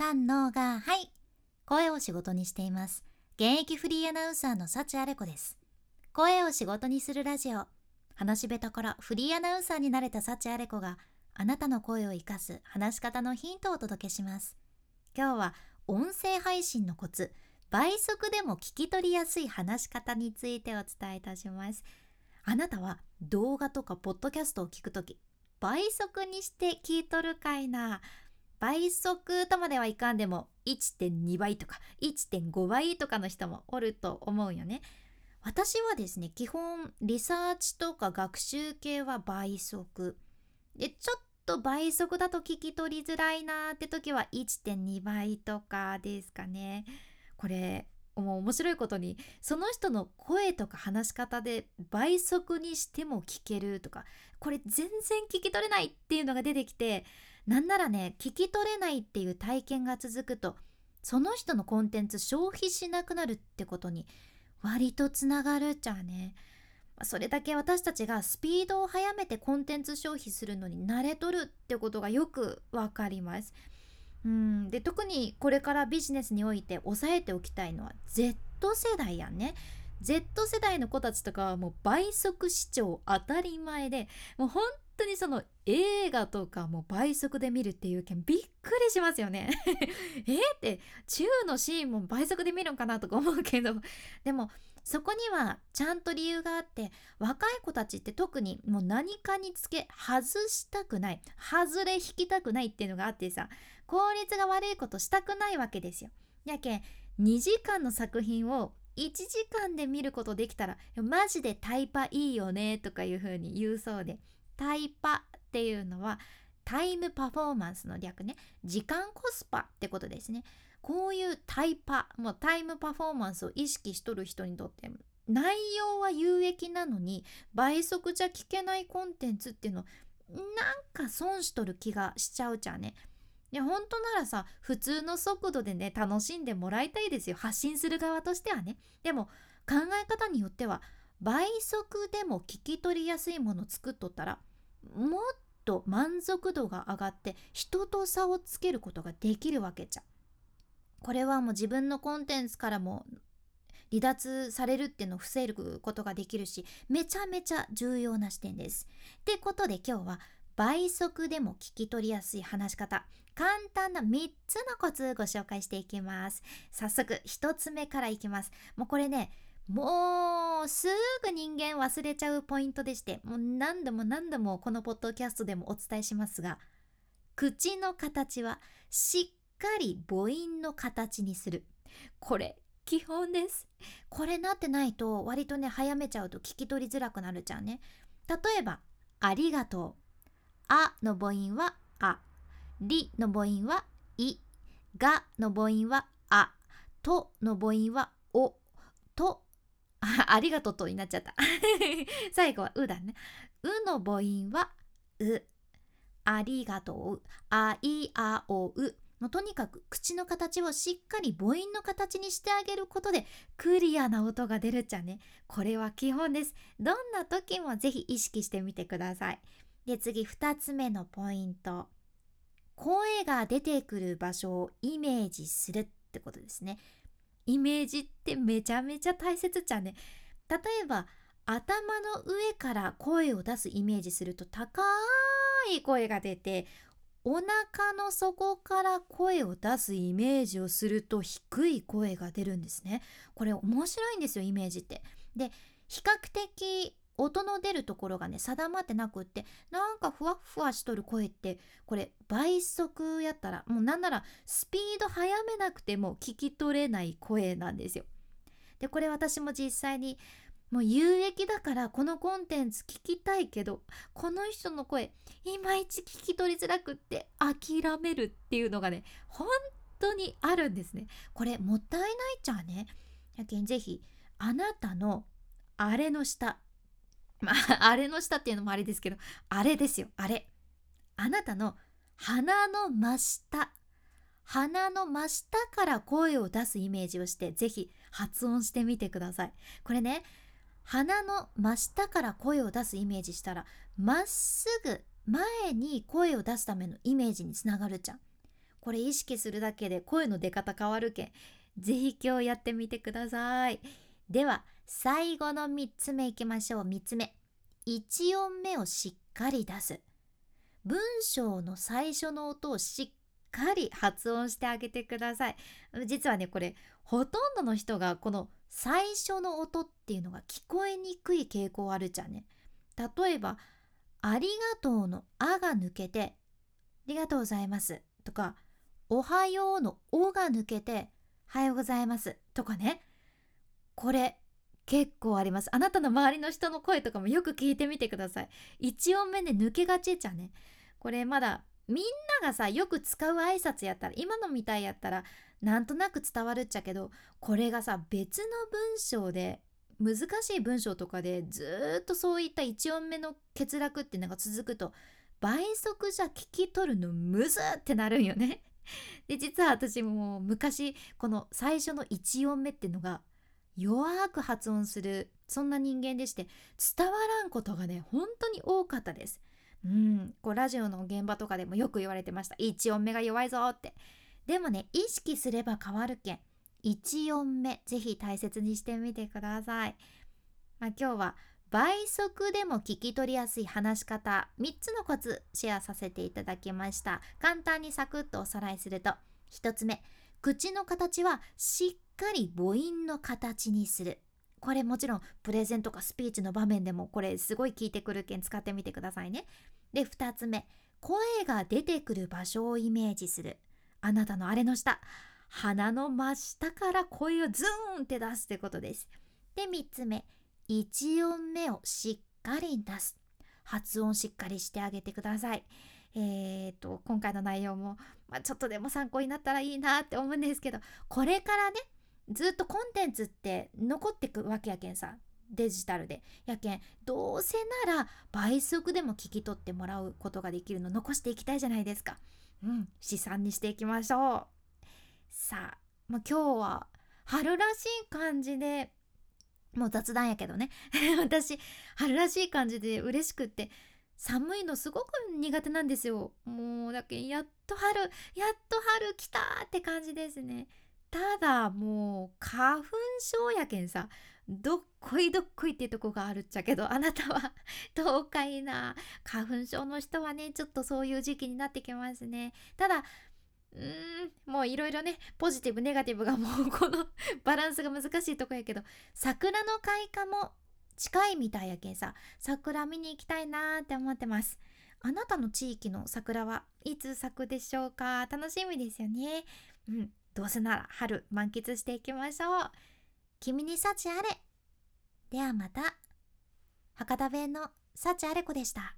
三のがはい。声を仕事にしています。現役フリーアナウンサーの幸あれ子です。声を仕事にするラジオ。話し下手からフリーアナウンサーになれた幸あれ子があなたの声を生かす話し方のヒントをお届けします。今日は音声配信のコツ。倍速でも聞き取りやすい話し方についてお伝えいたします。あなたは動画とかポッドキャストを聞くとき倍速にして聞いとるかいな。倍速とまではいかんでも1.2倍とか1.5倍とかの人もおると思うよね。私はですね基本リサーチとか学習系は倍速でちょっと倍速だと聞き取りづらいなーって時は1.2倍とかですかねこれもう面白いことにその人の声とか話し方で倍速にしても聞けるとかこれ全然聞き取れないっていうのが出てきてなんならね聞き取れないっていう体験が続くとその人のコンテンツ消費しなくなるってことに割とつながるっちゃねそれだけ私たちがスピードを速めてコンテンツ消費するのに慣れとるってことがよくわかります。うんで特にこれからビジネスにおいて押さえておきたいのは Z 世代やんね。Z 世代の子たちとかはもう倍速視聴当たり前でもう本当にその映画とかも倍速で見るっていう件びっくりしますよね。えって中のシーンも倍速で見るんかなとか思うけど。でもそこにはちゃんと理由があって若い子たちって特にもう何かにつけ外したくない外れ引きたくないっていうのがあってさ効率が悪いことしたくないわけですよ。やけん2時間の作品を1時間で見ることできたらマジでタイパいいよねとかいう風に言うそうで。タイパっていうのはタイムパフォーマンスの略ね時間コスパってことですねこういうタイパもうタイムパフォーマンスを意識しとる人にとって内容は有益なのに倍速じゃ聞けないコンテンツっていうのなんか損しとる気がしちゃうじゃんね。い本当ならさ普通の速度でね楽しんでもらいたいですよ発信する側としてはね。でも考え方によっては倍速でも聞き取りやすいもの作っとったらもっと満足度が上がって人と差をつけることができるわけじゃ。これはもう自分のコンテンツからも離脱されるっていうのを防ぐことができるしめちゃめちゃ重要な視点です。ってことで今日は倍速でも聞き取りやすい話し方簡単な3つのコツご紹介していきます早速1つ目からいきますもうこれねもうすぐ人間忘れちゃうポイントでしてもう何度も何度もこのポッドキャストでもお伝えしますが口の形はしっかり母音の形にする。これ基本です。これなってないと割とね早めちゃうと聞き取りづらくなるじゃんね。例えばありがとう。あの母音はあ。りの母音はい。がの母音はあ。との母音はお。とあ ありがとうとになっちゃった。最後はうだね。うの母音はう。ありがとう。あいあおう。もとにかく口の形をしっかり母音の形にしてあげることでクリアな音が出るっちゃね。これは基本です。どんな時もぜひ意識してみてください。で次2つ目のポイント。声が出てくる場所をイメージするってことですね。イメージってめちゃめちゃ大切じゃね？例えば頭の上から声を出すイメージすると高い声が出てお腹の底から声を出すイメージをすると低い声が出るんですね。これ面白いんですよイメージって。で比較的音の出るところがね定まってなくってなんかふわふわしとる声ってこれ倍速やったらもうなんならスピード速めなくても聞き取れない声なんですよ。でこれ私も実際にもう有益だからこのコンテンツ聞きたいけどこの人の声いまいち聞き取りづらくって諦めるっていうのがね本当にあるんですね。これもったいないっちゃね。やけんぜひあなたのあれの下まあ、あれの下っていうのもあれですけど、あれですよ、あれ。あなたの鼻の真下、鼻の真下から声を出すイメージをして、ぜひ発音してみてください。これね、鼻の真下から声を出すイメージしたら、まっすぐ前に声を出すためのイメージにつながるじゃん。これ意識するだけで声の出方変わるけんぜひ今日やってみてくださいでは最後の3つ目いきましょう。3つ目。1音目をしっかり出す。文章の最初の音をしっかり発音してあげてください。実はねこれほとんどの人がこの最初の音っていうのが聞こえにくい傾向あるじゃんね。例えば「ありがとう」の「あ」が抜けて「ありがとうございます」とか「おはよう」の「お」が抜けて「おはようございます」とかね。これ結構あります。あなたの周りの人の声とかもよく聞いてみてください。1音目で抜けがちじゃね。これまだみんながさよく使う挨拶やったら今のみたいやったらなんとなく伝わるっちゃけどこれがさ別の文章で難しい文章とかでずっとそういった1音目の欠落っていうのが続くと倍速じゃ聞き取るのむずってなるんよね。で実は私も昔この最初の1音目っていうのが弱く発音するそんな人間でして伝わらんことがね本当に多かったです。うん、こうラジオの現場とかでもよく言われてました。1音目が弱いぞって。でもね意識すれば変わるけん1音目ぜひ大切にしてみてください、まあ、今日は倍速でも聞き取りやすい話し方3つのコツシェアさせていただきました。簡単にサクッとおさらいすると1つ目口の形はしっかり母音の形にする。これもちろんプレゼンとかスピーチの場面でもこれすごい聞いてくるけん使ってみてくださいね。で2つ目。声が出てくる場所をイメージする。あなたのあれの下。鼻の真下から声をズーンって出すってことです。で3つ目。1音目をしっかり出す。発音しっかりしてあげてください。えーと今回の内容も、まあ、ちょっとでも参考になったらいいなって思うんですけどこれからねずっとコンテンツって残ってくわけやけんさ。デジタルで。やけんどうせなら倍速でも聞き取ってもらうことができるの。残していきたいじゃないですか。うん資産にしていきましょう。さあ、まあ、今日は春らしい感じでもう雑談やけどね。私春らしい感じで嬉しくって寒いのすごく苦手なんですよ。もうだけやっと春やっと春来たって感じですね。ただもう花粉症やけんさどっこいどっこいっていうとこがあるっちゃけど あなたはどうかいな花粉症の人はねちょっとそういう時期になってきますね。ただうんもういろいろねポジティブネガティブがもうこの バランスが難しいとこやけど桜の開花も近いみたいやけんさ桜見に行きたいなーって思ってます。あなたの地域の桜はいつ咲くでしょうか？楽しみですよね。うん。どうせなら春満喫していきましょう。君に幸あれ。ではまた。博多弁の幸あれ子でした。